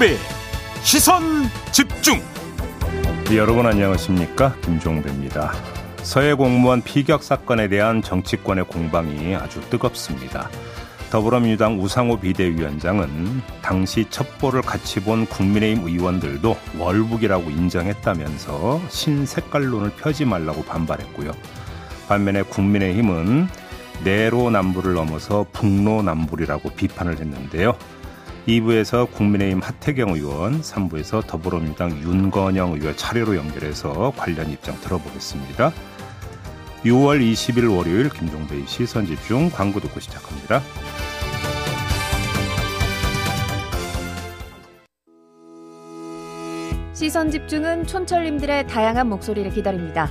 김종배 시선 집중 네, 여러분 안녕하십니까 김종배입니다 서해 공무원 피격 사건에 대한 정치권의 공방이 아주 뜨겁습니다 더불어민주당 우상호 비대위원장은 당시 첩보를 같이 본 국민의힘 의원들도 월북이라고 인정했다면서 신색깔론을 펴지 말라고 반발했고요. 반면에 국민의힘은 내로남불을 넘어서 북로남불이라고 비판을 했는데요. 2부에서 국민의힘 하태경 의원, 3부에서 더불어민주당 윤건영 의원 차례로 연결해서 관련 입장 들어보겠습니다. 6월 20일 월요일 김종배의 시선집중 광고 듣고 시작합니다. 시선 집중은 촌철님들의 다양한 목소리를 기다립니다.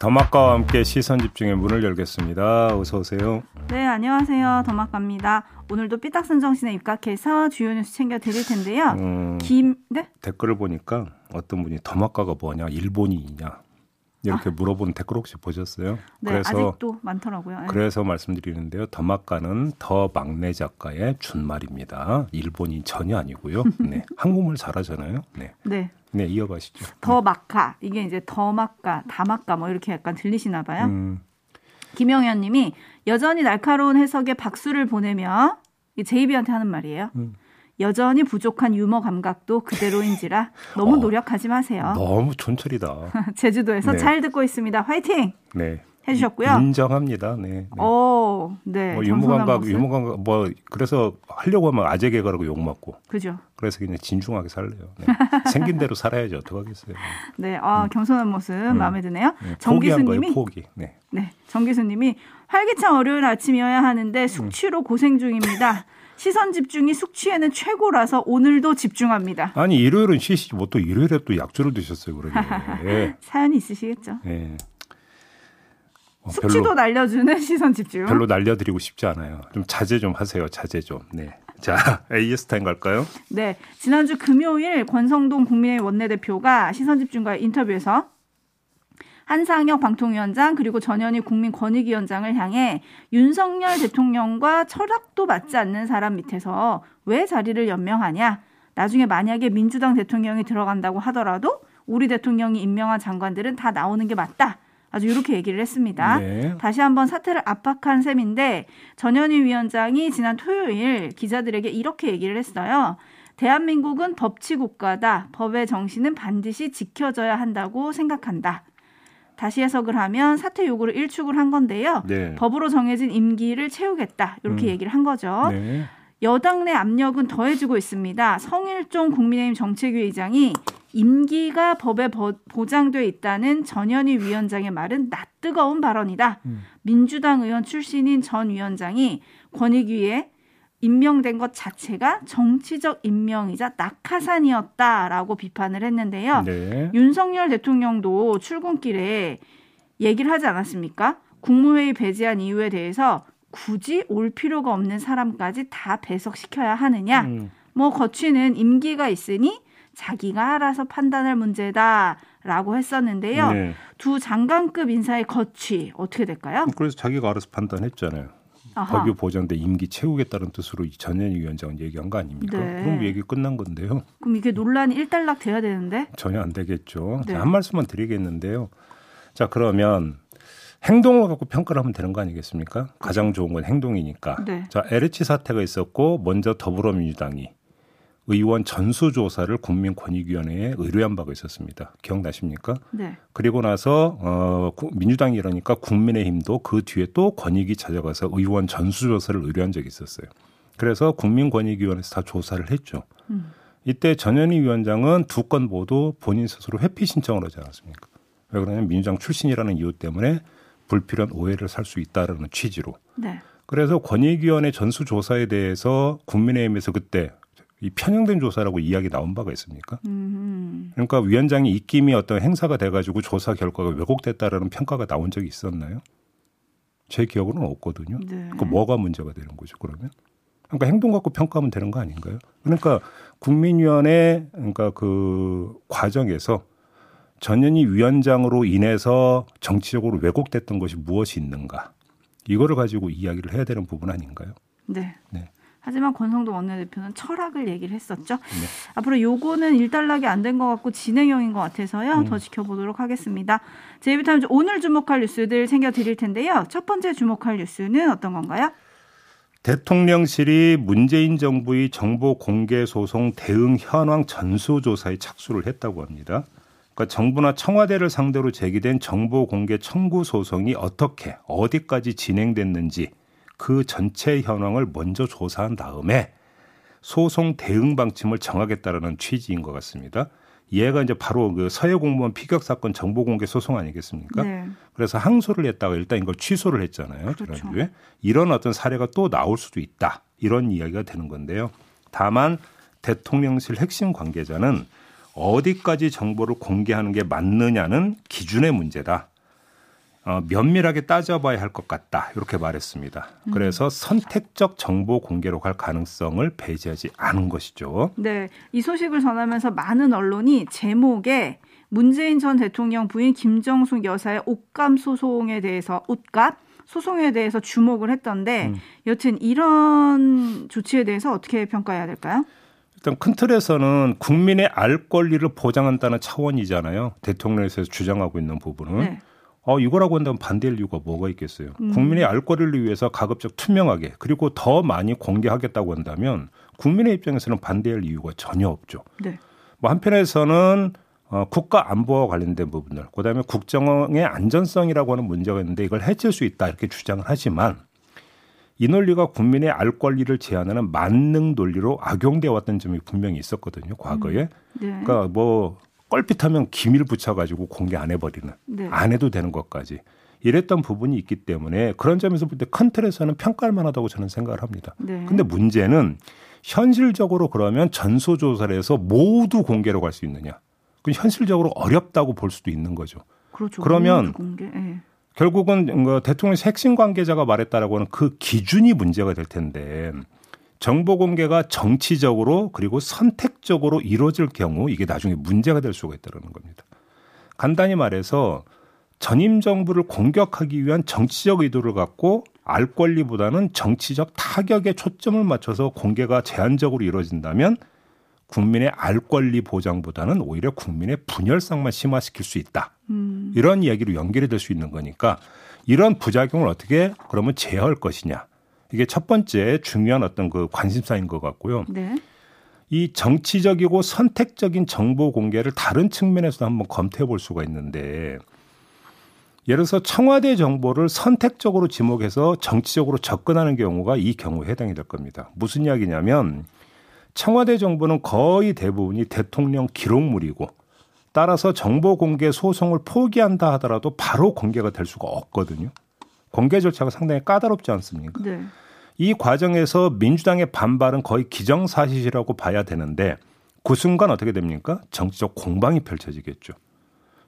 더마카와 함께 시선 집중의 문을 열겠습니다. 어서 오세요. 네, 안녕하세요. 더마카입니다. 오늘도 삐딱선 정신에 입각해서 주요 뉴스 챙겨 드릴 텐데요. 음, 김, 네? 댓글을 보니까 어떤 분이 더마카가 뭐냐, 일본이냐 이렇게 물어보는 댓글 혹시 보셨어요? 네, 아직도 많더라고요. 네. 그래서 말씀드리는데요. 더마카는 더 막내 작가의 준말입니다. 일본이 전혀 아니고요. 네, 한국말 잘하잖아요. 네, 네. 네 이어가시죠. 더 마카. 이게 이제 더 마카, 다마카 뭐 이렇게 약간 들리시나 봐요. 음, 김영현 님이 여전히 날카로운 해석에 박수를 보내며 이 제이비한테 하는 말이에요. 음. 여전히 부족한 유머 감각도 그대로인지라 너무 어, 노력하지 마세요. 너무 촌철이다. 제주도에서 네. 잘 듣고 있습니다. 화이팅! 네, 해주셨고요. 인정합니다. 네. 네. 오, 네. 뭐 겸손한 유머 감각, 모습. 유머 감각, 뭐 그래서 하려고 하면 아재 개그라고 욕 먹고. 그죠. 그래서 그냥 진중하게 살래요. 네. 생긴 대로 살아야죠. 어떡하겠어요. 네, 아, 겸손한 모습 마음에 드네요. 네. 정 포기한 거예요, 교수님이 포기. 네. 네, 정 교수님이 활기찬 월요일 아침이어야 하는데 숙취로 고생 중입니다. 시선 집중이 숙취에는 최고라서 오늘도 집중합니다. 아니 일요일은 쉬시지 뭐 또 일요일에 또 약주를 드셨어요, 그러게. 예. 사연이 있으시겠죠? 예. 어, 숙취도 별로, 날려주는 시선 집중. 별로 날려드리고 싶지 않아요. 좀 자제 좀 하세요. 자제 좀. 네. 자, AS 타임 갈까요? 네, 지난주 금요일 권성동 국민의힘 원내대표가 시선 집중과 인터뷰에서 한상혁 방통위원장 그리고 전현희 국민권익위원장을 향해 윤석열 대통령과 철학도 맞지 않는 사람 밑에서 왜 자리를 연명하냐? 나중에 만약에 민주당 대통령이 들어간다고 하더라도 우리 대통령이 임명한 장관들은 다 나오는 게 맞다. 아주 이렇게 얘기를 했습니다. 네. 다시 한번 사태를 압박한 셈인데 전현희 위원장이 지난 토요일 기자들에게 이렇게 얘기를 했어요. 대한민국은 법치 국가다. 법의 정신은 반드시 지켜져야 한다고 생각한다. 다시 해석을 하면 사퇴 요구를 일축을 한 건데요. 네. 법으로 정해진 임기를 채우겠다. 이렇게 음. 얘기를 한 거죠. 네. 여당 내 압력은 더해지고 있습니다. 성일종 국민의힘 정책위 의장이 임기가 법에 버- 보장돼 있다는 전현희 위원장의 말은 낯뜨거운 발언이다. 음. 민주당 의원 출신인 전 위원장이 권익위에 임명된 것 자체가 정치적 임명이자 낙하산이었다라고 비판을 했는데요. 네. 윤석열 대통령도 출근길에 얘기를 하지 않았습니까? 국무회의 배제한 이유에 대해서 굳이 올 필요가 없는 사람까지 다 배석시켜야 하느냐? 음. 뭐 거취는 임기가 있으니 자기가 알아서 판단할 문제다라고 했었는데요. 네. 두 장관급 인사의 거취 어떻게 될까요? 그래서 자기가 알아서 판단했잖아요. 아하. 법이 보장돼 임기 채우겠다는 뜻으로 이 전현희 위원장은 얘기한 거 아닙니까? 네. 그럼 얘기 끝난 건데요. 그럼 이게 논란이 일단락 돼야 되는데 전혀 안 되겠죠. 네. 자, 한 말씀만 드리겠는데요. 자, 그러면 행동을 갖고 평가를 하면 되는 거 아니겠습니까? 가장 좋은 건 행동이니까. 네. 자, LH 사태가 있었고 먼저 더불어민주당이 의원 전수조사를 국민권익위원회에 의뢰한 바가 있었습니다. 기억나십니까? 네. 그리고 나서 어, 구- 민주당이 이러니까 국민의힘도 그 뒤에 또 권익위 찾아가서 의원 전수조사를 의뢰한 적이 있었어요. 그래서 국민권익위원회에서 다 조사를 했죠. 음. 이때 전현희 위원장은 두 건 모두 본인 스스로 회피 신청을 하지 않았습니까? 왜 그러냐면 민주당 출신이라는 이유 때문에 불필요한 오해를 살 수 있다라는 취지로. 네. 그래서 권익위원회 전수조사에 대해서 국민의힘에서 그때 이 편향된 조사라고 이야기 나온 바가 있습니까? 음. 그러니까 위원장이 입김이 어떤 행사가 돼가지고 조사 결과가 왜곡됐다라는 평가가 나온 적이 있었나요? 제 기억으로는 없거든요. 네. 그 뭐가 문제가 되는 거죠, 그러면? 그러니까 행동 갖고 평가하면 되는 거 아닌가요? 그러니까 국민위원회 그러니까 그 과정에서 전현희 위원장으로 인해서 정치적으로 왜곡됐던 것이 무엇이 있는가? 이거를 가지고 이야기를 해야 되는 부분 아닌가요? 네. 네. 하지만 권성동 원내대표는 철학을 얘기를 했었죠. 앞으로 요거는 일단락이 안 된 것 같고 진행형인 것 같아서요. 더 지켜보도록 하겠습니다. 제이비타임즈 오늘 주목할 뉴스들 챙겨드릴 텐데요. 첫 번째 주목할 뉴스는 어떤 건가요? 대통령실이 문재인 정부의 정보 공개 소송 대응 현황 전수조사에 착수를 했다고 합니다. 그러니까 정부나 청와대를 상대로 제기된 정보 공개 청구 소송이 어떻게 어디까지 진행됐는지 그 전체 현황을 먼저 조사한 다음에 소송 대응 방침을 정하겠다라는 취지인 것 같습니다. 얘가 이제 바로 그 서해 공무원 피격 사건 정보 공개 소송 아니겠습니까? 네. 그래서 항소를 했다가 일단 이걸 취소를 했잖아요. 그렇죠. 지난주에 이런 어떤 사례가 또 나올 수도 있다. 이런 이야기가 되는 건데요. 다만 대통령실 핵심 관계자는 어디까지 정보를 공개하는 게 맞느냐는 기준의 문제다. 어, 면밀하게 따져봐야 할 것 같다. 이렇게 말했습니다. 그래서 선택적 정보 공개로 갈 가능성을 배제하지 않은 것이죠. 네. 이 소식을 전하면서 많은 언론이 제목에 문재인 전 대통령 부인 김정숙 여사의 옷감 소송에 대해서 옷값 소송에 대해서 주목을 했던데 음. 여튼 이런 조치에 대해서 어떻게 평가해야 될까요? 일단 큰 틀에서는 국민의 알 권리를 보장한다는 차원이잖아요. 대통령에서 주장하고 있는 부분은. 네. 어, 이거라고 한다면 반대할 이유가 뭐가 있겠어요. 음. 국민의 알 권리를 위해서 가급적 투명하게 그리고 더 많이 공개하겠다고 한다면 국민의 입장에서는 반대할 이유가 전혀 없죠. 네. 뭐 한편에서는 어, 국가 안보와 관련된 부분들, 그다음에 국정의 안전성이라고 하는 문제가 있는데 이걸 해칠 수 있다 이렇게 주장을 하지만 이 논리가 국민의 알 권리를 제한하는 만능 논리로 악용되어 왔던 점이 분명히 있었거든요. 과거에. 네. 그러니까 뭐 껄핏하면 기밀 붙여가지고 공개 안 해버리는 네. 안 해도 되는 것까지 이랬던 부분이 있기 때문에 그런 점에서 볼 때 큰 틀에서는 평가할 만하다고 저는 생각을 합니다. 네. 근데 문제는 현실적으로 그러면 전수조사를 해서 모두 공개로 갈 수 있느냐? 그 현실적으로 어렵다고 볼 수도 있는 거죠. 그렇죠. 그러면. 예. 결국은 그 대통령 핵심 관계자가 말했다라고 하는 그 기준이 문제가 될 텐데 정보 공개가 정치적으로 그리고 선택적으로 이루어질 경우 이게 나중에 문제가 될 수가 있다는 겁니다. 간단히 말해서 전임 정부를 공격하기 위한 정치적 의도를 갖고 알 권리보다는 정치적 타격에 초점을 맞춰서 공개가 제한적으로 이루어진다면 국민의 알 권리 보장보다는 오히려 국민의 분열성만 심화시킬 수 있다. 음. 이런 이야기로 연결이 될 수 있는 거니까 이런 부작용을 어떻게 그러면 제어할 것이냐. 이게 첫 번째 중요한 어떤 그 관심사인 것 같고요. 네. 이 정치적이고 선택적인 정보 공개를 다른 측면에서도 한번 검토해 볼 수가 있는데 예를 들어서 청와대 정보를 선택적으로 지목해서 정치적으로 접근하는 경우가 이 경우에 해당이 될 겁니다. 무슨 이야기냐면 청와대 정보는 거의 대부분이 대통령 기록물이고 따라서 정보 공개 소송을 포기한다 하더라도 바로 공개가 될 수가 없거든요. 공개 절차가 상당히 까다롭지 않습니까? 네. 이 과정에서 민주당의 반발은 거의 기정사실이라고 봐야 되는데 그 순간 어떻게 됩니까? 정치적 공방이 펼쳐지겠죠.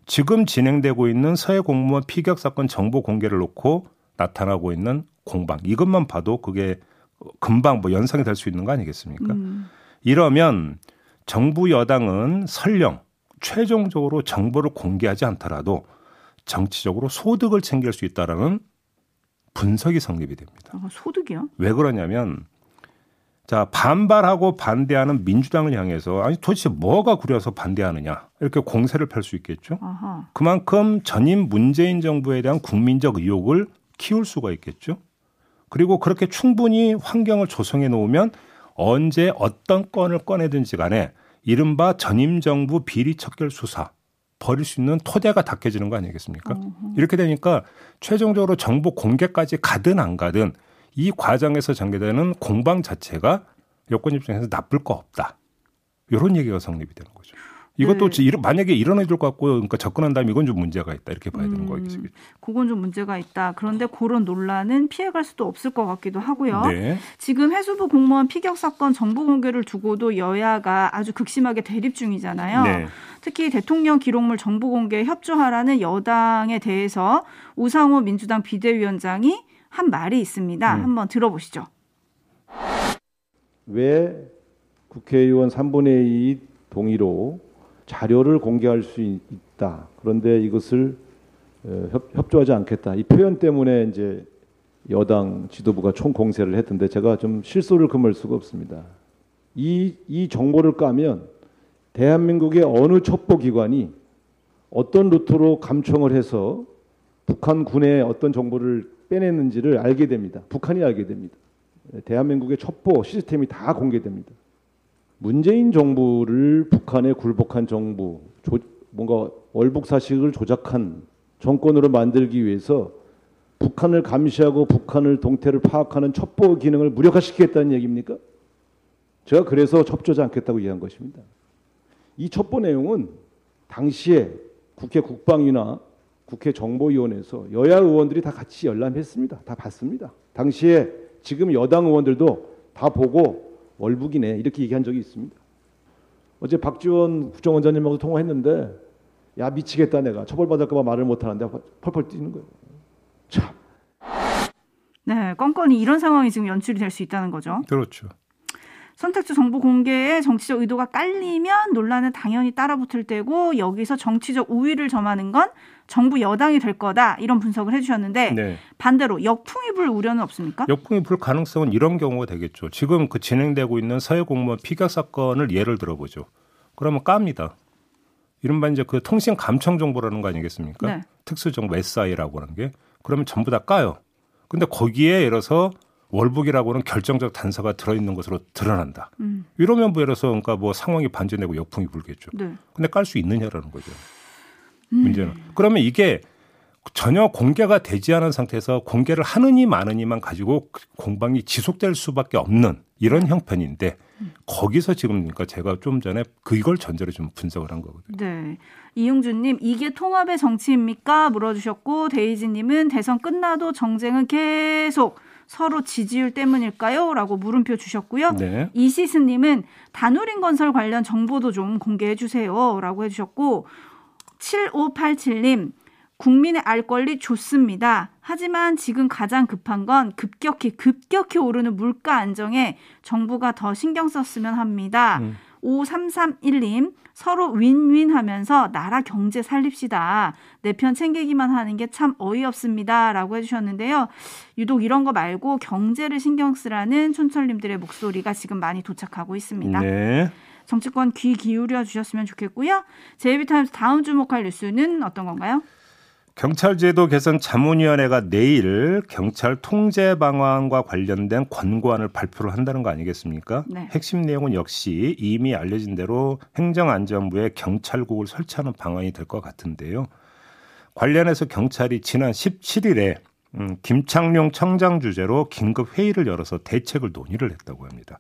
지금 진행되고 있는 서해 공무원 피격 사건 정보 공개를 놓고 나타나고 있는 공방 이것만 봐도 그게 금방 뭐 연상이 될 수 있는 거 아니겠습니까? 음. 이러면 정부 여당은 설령 최종적으로 정보를 공개하지 않더라도 정치적으로 소득을 챙길 수 있다라는 분석이 성립이 됩니다. 아, 소득이요? 왜 그러냐면 자 반발하고 반대하는 민주당을 향해서 아니 도대체 뭐가 구려서 반대하느냐 이렇게 공세를 펼 수 있겠죠. 아하. 그만큼 전임 문재인 정부에 대한 국민적 의혹을 키울 수가 있겠죠. 그리고 그렇게 충분히 환경을 조성해 놓으면 언제 어떤 건을 꺼내든지 간에 이른바 전임 정부 비리 척결 수사 벌일 수 있는 토대가 닦여지는 거 아니겠습니까? 이렇게 되니까 최종적으로 정보 공개까지 가든 안 가든 이 과정에서 전개되는 공방 자체가 여권 입장에서 나쁠 거 없다. 이런 얘기가 성립이 되는 거죠. 이것도 네. 일- 만약에 일어나줄 것 같고 그러니까 접근한다면 이건 좀 문제가 있다 이렇게 봐야 되는 음, 거겠죠. 그건 좀 문제가 있다. 그런데 그런 논란은 피해갈 수도 없을 것 같기도 하고요. 네. 지금 해수부 공무원 피격 사건 정보 공개를 두고도 여야가 아주 극심하게 대립 중이잖아요. 네. 특히 대통령 기록물 정보 공개에 협조하라는 여당에 대해서 우상호 민주당 비대위원장이 한 말이 있습니다. 음. 한번 들어보시죠. 왜 국회의원 3분의 2 동의로 자료를 공개할 수 있- 있다. 그런데 이것을 어, 협, 협조하지 않겠다. 이 표현 때문에 이제 여당 지도부가 총 공세를 했던데 제가 좀 실소를 금할 수가 없습니다. 이, 이 정보를 까면 대한민국의 어느 첩보기관이 어떤 루트로 감청을 해서 북한 군의 어떤 정보를 빼냈는지를 알게 됩니다. 북한이 알게 됩니다. 대한민국의 첩보 시스템이 다 공개됩니다. 문재인 정부를 북한에 굴복한 정부, 조- 뭔가 월북사식을 조작한 정권으로 만들기 위해서 북한을 감시하고 북한을 동태를 파악하는 첩보 기능을 무력화시키겠다는 얘기입니까? 제가 그래서 협조하지 않겠다고 이해한 것입니다. 이 첩보 내용은 당시에 국회 국방위나 국회 정보위원회에서 여야 의원들이 다 같이 열람했습니다. 다 봤습니다. 당시에 지금 여당 의원들도 다 보고 월북이네 이렇게 얘기한 적이 있습니다. 어제 박지원 국정원장님하고 통화했는데 야 미치겠다 내가 처벌받을까봐 말을 못하는데 펄펄 뛰는 거예요. 참 네, 건건이 이런 상황이 지금 연출이 될 수 있다는 거죠. 그렇죠. 선택지 정보 공개에 정치적 의도가 깔리면 논란은 당연히 따라붙을 때고 여기서 정치적 우위를 점하는 건 정부 여당이 될 거다 이런 분석을 해주셨는데 네. 반대로 역풍이 불 우려는 없습니까? 역풍이 불 가능성은 이런 경우가 되겠죠. 지금 그 진행되고 있는 사회 공무원 피격 사건을 예를 들어보죠. 그러면 깝니다. 이른바 이제 그 통신 감청 정보라는 거 아니겠습니까? 네. 특수 정보 SI라고 하는 게 그러면 전부 다 까요. 근데 거기에 예를 들어서 월북이라고는 결정적 단서가 들어있는 것으로 드러난다. 음, 이러면 뭐 예를 들어서 그러니까 뭐 상황이 반전되고 역풍이 불겠죠. 네. 근데 깔 수 있느냐라는 거죠. 음. 문제는. 그러면 이게 전혀 공개가 되지 않은 상태에서 공개를 하느니 마느니만 가지고 공방이 지속될 수밖에 없는 이런 형편인데 거기서 지금 그러니까 제가 좀 전에 그걸 전제로 좀 분석을 한 거거든요. 네. 이용준님, 이게 통합의 정치입니까? 물어주셨고, 데이지님은 대선 끝나도 정쟁은 계속 서로 지지율 때문일까요? 라고 물음표 주셨고요. 네. 이시스님은 다누린 건설 관련 정보도 좀 공개해 주세요. 라고 해주셨고, 7587님, 국민의 알 권리 좋습니다. 하지만 지금 가장 급한 건 급격히, 급격히 오르는 물가 안정에 정부가 더 신경 썼으면 합니다. 음. 5331님, 서로 윈윈 하면서 나라 경제 살립시다. 내 편 챙기기만 하는 게 참 어이없습니다. 라고 해주셨는데요. 유독 이런 거 말고 경제를 신경 쓰라는 촌철님들의 목소리가 지금 많이 도착하고 있습니다. 네. 정치권 귀 기울여 주셨으면 좋겠고요. 제이비타임스 다음 주목할 뉴스는 어떤 건가요? 경찰제도 개선 자문위원회가 내일 경찰 통제 방안과 관련된 권고안을 발표를 한다는 거 아니겠습니까? 네. 핵심 내용은 역시 이미 알려진 대로 행정안전부에 경찰국을 설치하는 방안이 될 것 같은데요. 관련해서 경찰이 지난 17일에 음, 김창룡 청장 주재로 긴급 회의를 열어서 대책을 논의를 했다고 합니다.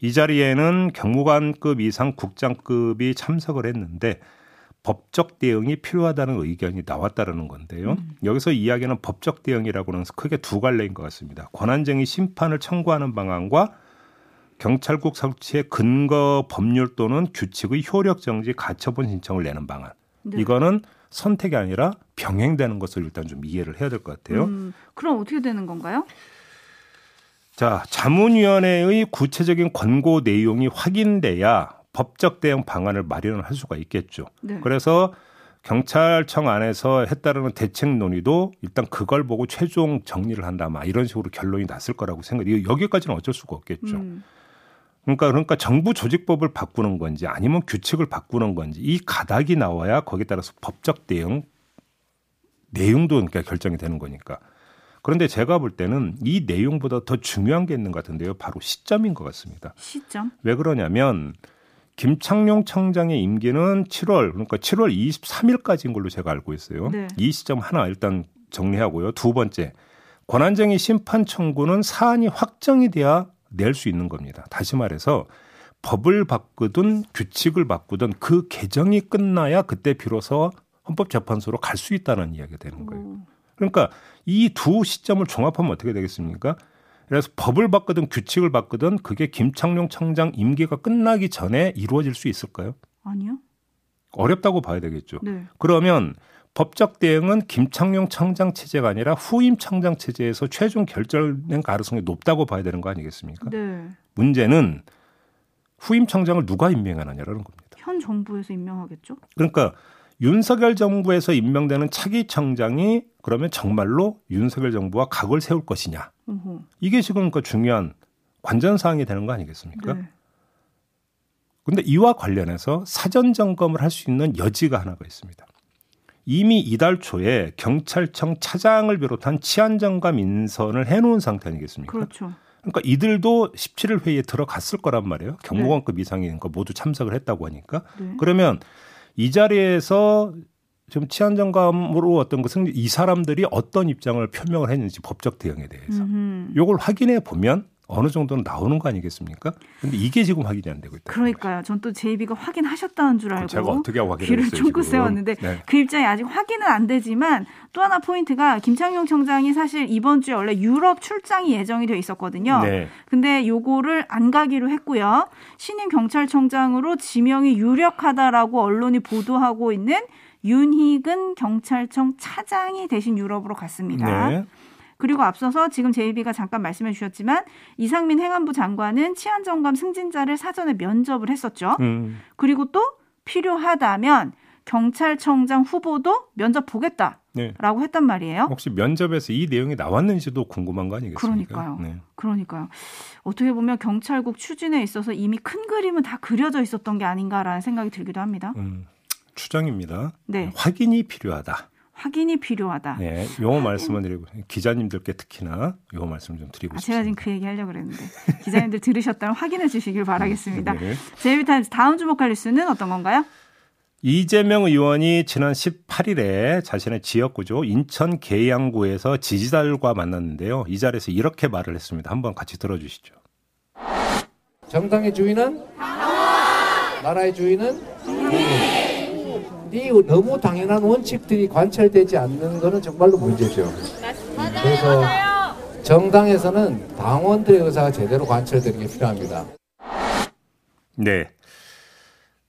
이 자리에는 경무관급 이상 국장급이 참석을 했는데 법적 대응이 필요하다는 의견이 나왔다라는 건데요. 여기서 이야기는 법적 대응이라고는 크게 두 갈래인 것 같습니다. 권한쟁의 심판을 청구하는 방안과 경찰국 설치의 근거 법률 또는 규칙의 효력 정지 가처분 신청을 내는 방안. 네. 이거는 선택이 아니라 병행되는 것을 일단 좀 이해를 해야 될 것 같아요. 음, 그럼 어떻게 되는 건가요? 자, 자문위원회의 구체적인 권고 내용이 확인돼야 법적 대응 방안을 마련을 할 수가 있겠죠. 네. 그래서 경찰청 안에서 했다라는 대책 논의도 일단 그걸 보고 최종 정리를 한다, 막 이런 식으로 결론이 났을 거라고 생각해요. 여기까지는 어쩔 수가 없겠죠. 음, 그러니까 그러니까 정부 조직법을 바꾸는 건지 아니면 규칙을 바꾸는 건지 이 가닥이 나와야 거기에 따라서 법적 대응 내용도 그러니까 결정이 되는 거니까. 그런데 제가 볼 때는 이 내용보다 더 중요한 게 있는 것 같은데요. 바로 시점인 것 같습니다. 시점. 왜 그러냐면 김창룡 청장의 임기는 7월 그러니까 7월 23일까지인 걸로 제가 알고 있어요. 네. 이 시점 하나 일단 정리하고요. 두 번째 권한쟁의 심판 청구는 사안이 확정이 돼야 낼 수 있는 겁니다. 다시 말해서 법을 바꾸든 규칙을 바꾸든 그 개정이 끝나야 그때 비로소 헌법재판소로 갈 수 있다는 이야기가 되는 거예요. 그러니까 이 두 시점을 종합하면 어떻게 되겠습니까? 그래서 법을 바꾸든 규칙을 바꾸든 그게 김창룡 청장 임기가 끝나기 전에 이루어질 수 있을까요? 아니요. 어렵다고 봐야 되겠죠. 네. 그러면 법적 대응은 김창룡 청장 체제가 아니라 후임 청장 체제에서 최종 결정된 가능성이 높다고 봐야 되는 거 아니겠습니까? 네. 문제는 후임 청장을 누가 임명하느냐라는 겁니다. 현 정부에서 임명하겠죠? 그러니까 윤석열 정부에서 임명되는 차기 청장이 그러면 정말로 윤석열 정부와 각을 세울 것이냐. 이게 지금 그 중요한 관전 사항이 되는 거 아니겠습니까? 네. 근데 이와 관련해서 사전 점검을 할 수 있는 여지가 하나가 있습니다. 이미 이달 초에 경찰청 차장을 비롯한 치안정감 인선을 해놓은 상태 아니겠습니까? 그렇죠. 그러니까 이들도 17일 회의에 들어갔을 거란 말이에요. 경무관급 이상인 거 모두 참석을 했다고 하니까. 네. 그러면 이 자리에서 좀 치안정감으로 어떤 것은 이 사람들이 어떤 입장을 표명을 했는지 법적 대응에 대해서 음흠. 요걸 확인해 보면 어느 정도는 나오는 거 아니겠습니까? 근데 이게 지금 확인이 안 되고 있다. 그러니까요. 전 또 제이비가 확인하셨다는 줄 알고 제가 어떻게 확인을 귀를 쫑긋 지금. 세웠는데 네. 그 입장이 아직 확인은 안 되지만 또 하나 포인트가 김창룡 청장이 사실 이번 주에 원래 유럽 출장이 예정이 돼 있었거든요. 네. 근데 요거를 안 가기로 했고요. 신임 경찰청장으로 지명이 유력하다라고 언론이 보도하고 있는 윤희근 경찰청 차장이 대신 유럽으로 갔습니다. 네. 그리고 앞서서 지금 제이비가 잠깐 말씀해 주셨지만 이상민 행안부 장관은 치안정감 승진자를 사전에 면접을 했었죠. 음. 그리고 또 필요하다면 경찰청장 후보도 면접 보겠다 라고 네. 했단 말이에요. 혹시 면접에서 이 내용이 나왔는지도 궁금한 거 아니겠습니까? 그러니까요. 네. 그러니까요. 어떻게 보면 경찰국 추진에 있어서 이미 큰 그림은 다 그려져 있었던 게 아닌가라는 생각이 들기도 합니다. 음, 추정입니다. 네. 확인이 필요하다. 확인이 필요하다. 네, 요 말씀을 드리고 기자님들께 특히나 요 말씀 좀 드리고 아, 제가 싶습니다. 지금 그 얘기 하려고 그랬는데 기자님들 들으셨다면 확인해 주시길 바라겠습니다. 네. 제이비타임즈 다음 주목할 뉴스는 어떤 건가요? 이재명 의원이 지난 18일에 자신의 지역구죠 인천 계양구에서 지지자들과 만났는데요. 이 자리에서 이렇게 말을 했습니다. 한번 같이 들어주시죠. 정당의 주인은 나라의 주인은 이 너무 당연한 원칙들이 관철되지 않는 것은 정말로 문제죠. 그래서 정당에서는 당원들의 의사가 제대로 관철되는 게 필요합니다. 네.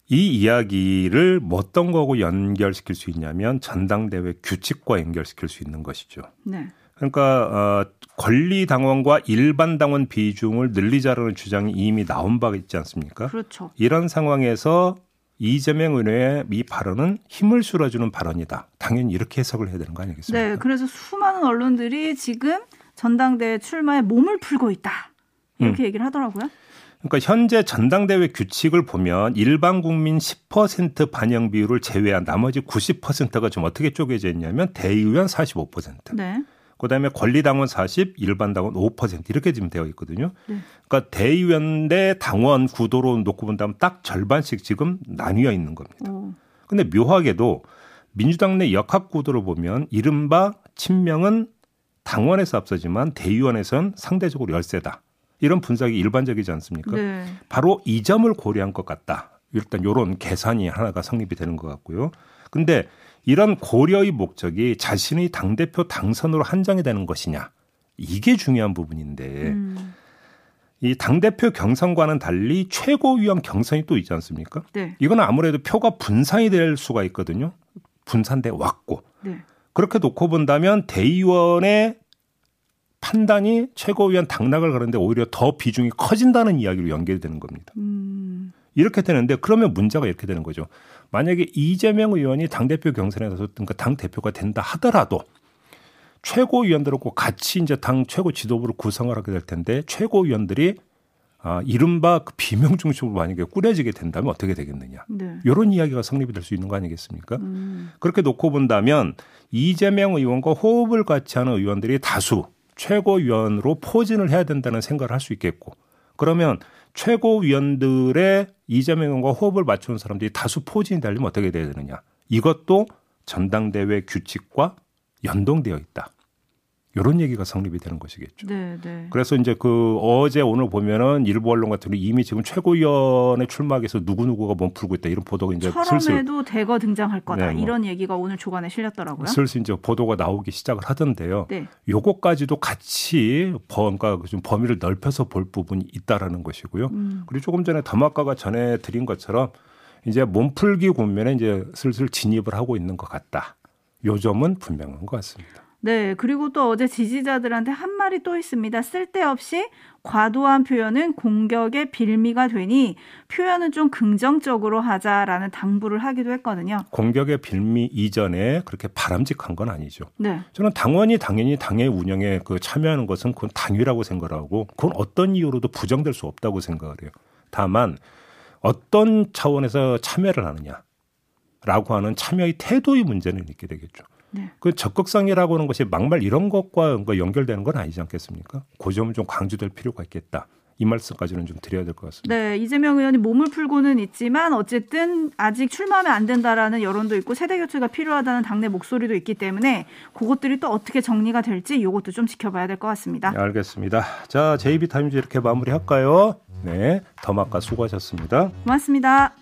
이 이야기를 뭐 어떤 거하고 연결시킬 수 있냐면 전당대회 규칙과 연결시킬 수 있는 것이죠. 네. 그러니까 어, 권리 당원과 일반 당원 비중을 늘리자라는 주장이 이미 나온 바가 있지 않습니까? 그렇죠. 이런 상황에서 이재명 의원의 이 발언은 힘을 실어주는 발언이다. 당연히 이렇게 해석을 해야 되는 거 아니겠습니까? 네, 그래서 수많은 언론들이 지금 전당대회 출마에 몸을 풀고 있다. 이렇게 얘기를 하더라고요. 그러니까 현재 전당대회 규칙을 보면 일반 국민 10% 반영 비율을 제외한 나머지 90%가 좀 어떻게 쪼개져 있냐면 대의원 45%, 네. 그다음에 권리당원 40, 일반당원 5% 이렇게 지금 되어 있거든요. 네. 그러니까 대의원 대 당원 구도로 놓고 본다면 딱 절반씩 지금 나뉘어 있는 겁니다. 오, 근데 묘하게도 민주당 내 역학 구도를 보면 이른바 친명은 당원에서 앞서지만 대의원에선 상대적으로 열세다. 이런 분석이 일반적이지 않습니까? 네. 바로 이 점을 고려한 것 같다. 일단 요런 계산이 하나가 성립이 되는 것 같고요. 근데 이런 고려의 목적이 자신의 당대표 당선으로 한정이 되는 것이냐. 이게 중요한 부분인데 음, 이 당대표 경선과는 달리 최고위원 경선이 또 있지 않습니까? 네. 이건 아무래도 표가 분산이 될 수가 있거든요. 분산돼 왔고. 네. 그렇게 놓고 본다면 대의원의 판단이 최고위원 당락을 가는데 오히려 더 비중이 커진다는 이야기로 연결되는 겁니다. 음, 이렇게 되는데 그러면 문제가 이렇게 되는 거죠. 만약에 이재명 의원이 당대표 경선에 나서 그 당대표가 된다 하더라도 최고위원들하고 같이 이제 당 최고 지도부를 구성을 하게 될 텐데 최고위원들이 아, 이른바 그 비명 중심으로 만약에 꾸려지게 된다면 어떻게 되겠느냐. 네. 이런 이야기가 성립이 될 수 있는 거 아니겠습니까? 음, 그렇게 놓고 본다면 이재명 의원과 호흡을 같이 하는 의원들이 다수 최고위원으로 포진을 해야 된다는 생각을 할 수 있겠고 그러면 최고위원들의 이재명 의원과 호흡을 맞추는 사람들이 다수 포진이 되려면 어떻게 되느냐. 이것도 전당대회 규칙과 연동되어 있다. 이런 얘기가 성립이 되는 것이겠죠. 네, 네. 그래서 이제 그 어제 오늘 보면은 일부 언론 같은 경우 이미 지금 최고위원회 출마해서 누구 누구가 몸 풀고 있다 이런 보도가 이제 슬슬 철험에도 대거 등장할 거다 네, 뭐. 이런 얘기가 오늘 조간에 실렸더라고요. 슬슬 이제 보도가 나오기 시작을 하던데요. 네. 요거까지도 같이 뭔가 좀 범위를 넓혀서 볼 부분이 있다라는 것이고요. 음. 그리고 조금 전에 더마카가 전해 드린 것처럼 이제 몸풀기 국면에 이제 슬슬 진입을 하고 있는 것 같다. 요 점은 분명한 것 같습니다. 네, 그리고 또 어제 지지자들한테 한 말이 또 있습니다. 쓸데없이 과도한 표현은 공격의 빌미가 되니 표현은 좀 긍정적으로 하자라는 당부를 하기도 했거든요. 공격의 빌미 이전에 그렇게 바람직한 건 아니죠. 네. 저는 당원이 당연히 당의 운영에 그 참여하는 것은 그건 당위라고 생각하고 그건 어떤 이유로도 부정될 수 없다고 생각을 해요. 다만 어떤 차원에서 참여를 하느냐라고 하는 참여의 태도의 문제는 있게 되겠죠. 네. 그 적극성이라고 하는 것이 막말 이런 것과 연결되는 건 아니지 않겠습니까? 그 점은 좀 강조될 필요가 있겠다. 이 말씀까지는 좀 드려야 될 것 같습니다. 네, 이재명 의원이 몸을 풀고는 있지만 어쨌든 아직 출마하면 안 된다라는 여론도 있고 세대 교체가 필요하다는 당내 목소리도 있기 때문에 그것들이 또 어떻게 정리가 될지 이것도 좀 지켜봐야 될 것 같습니다. 네, 알겠습니다. 자, JB 타임즈 이렇게 마무리할까요? 네, 더마카 수고하셨습니다. 고맙습니다.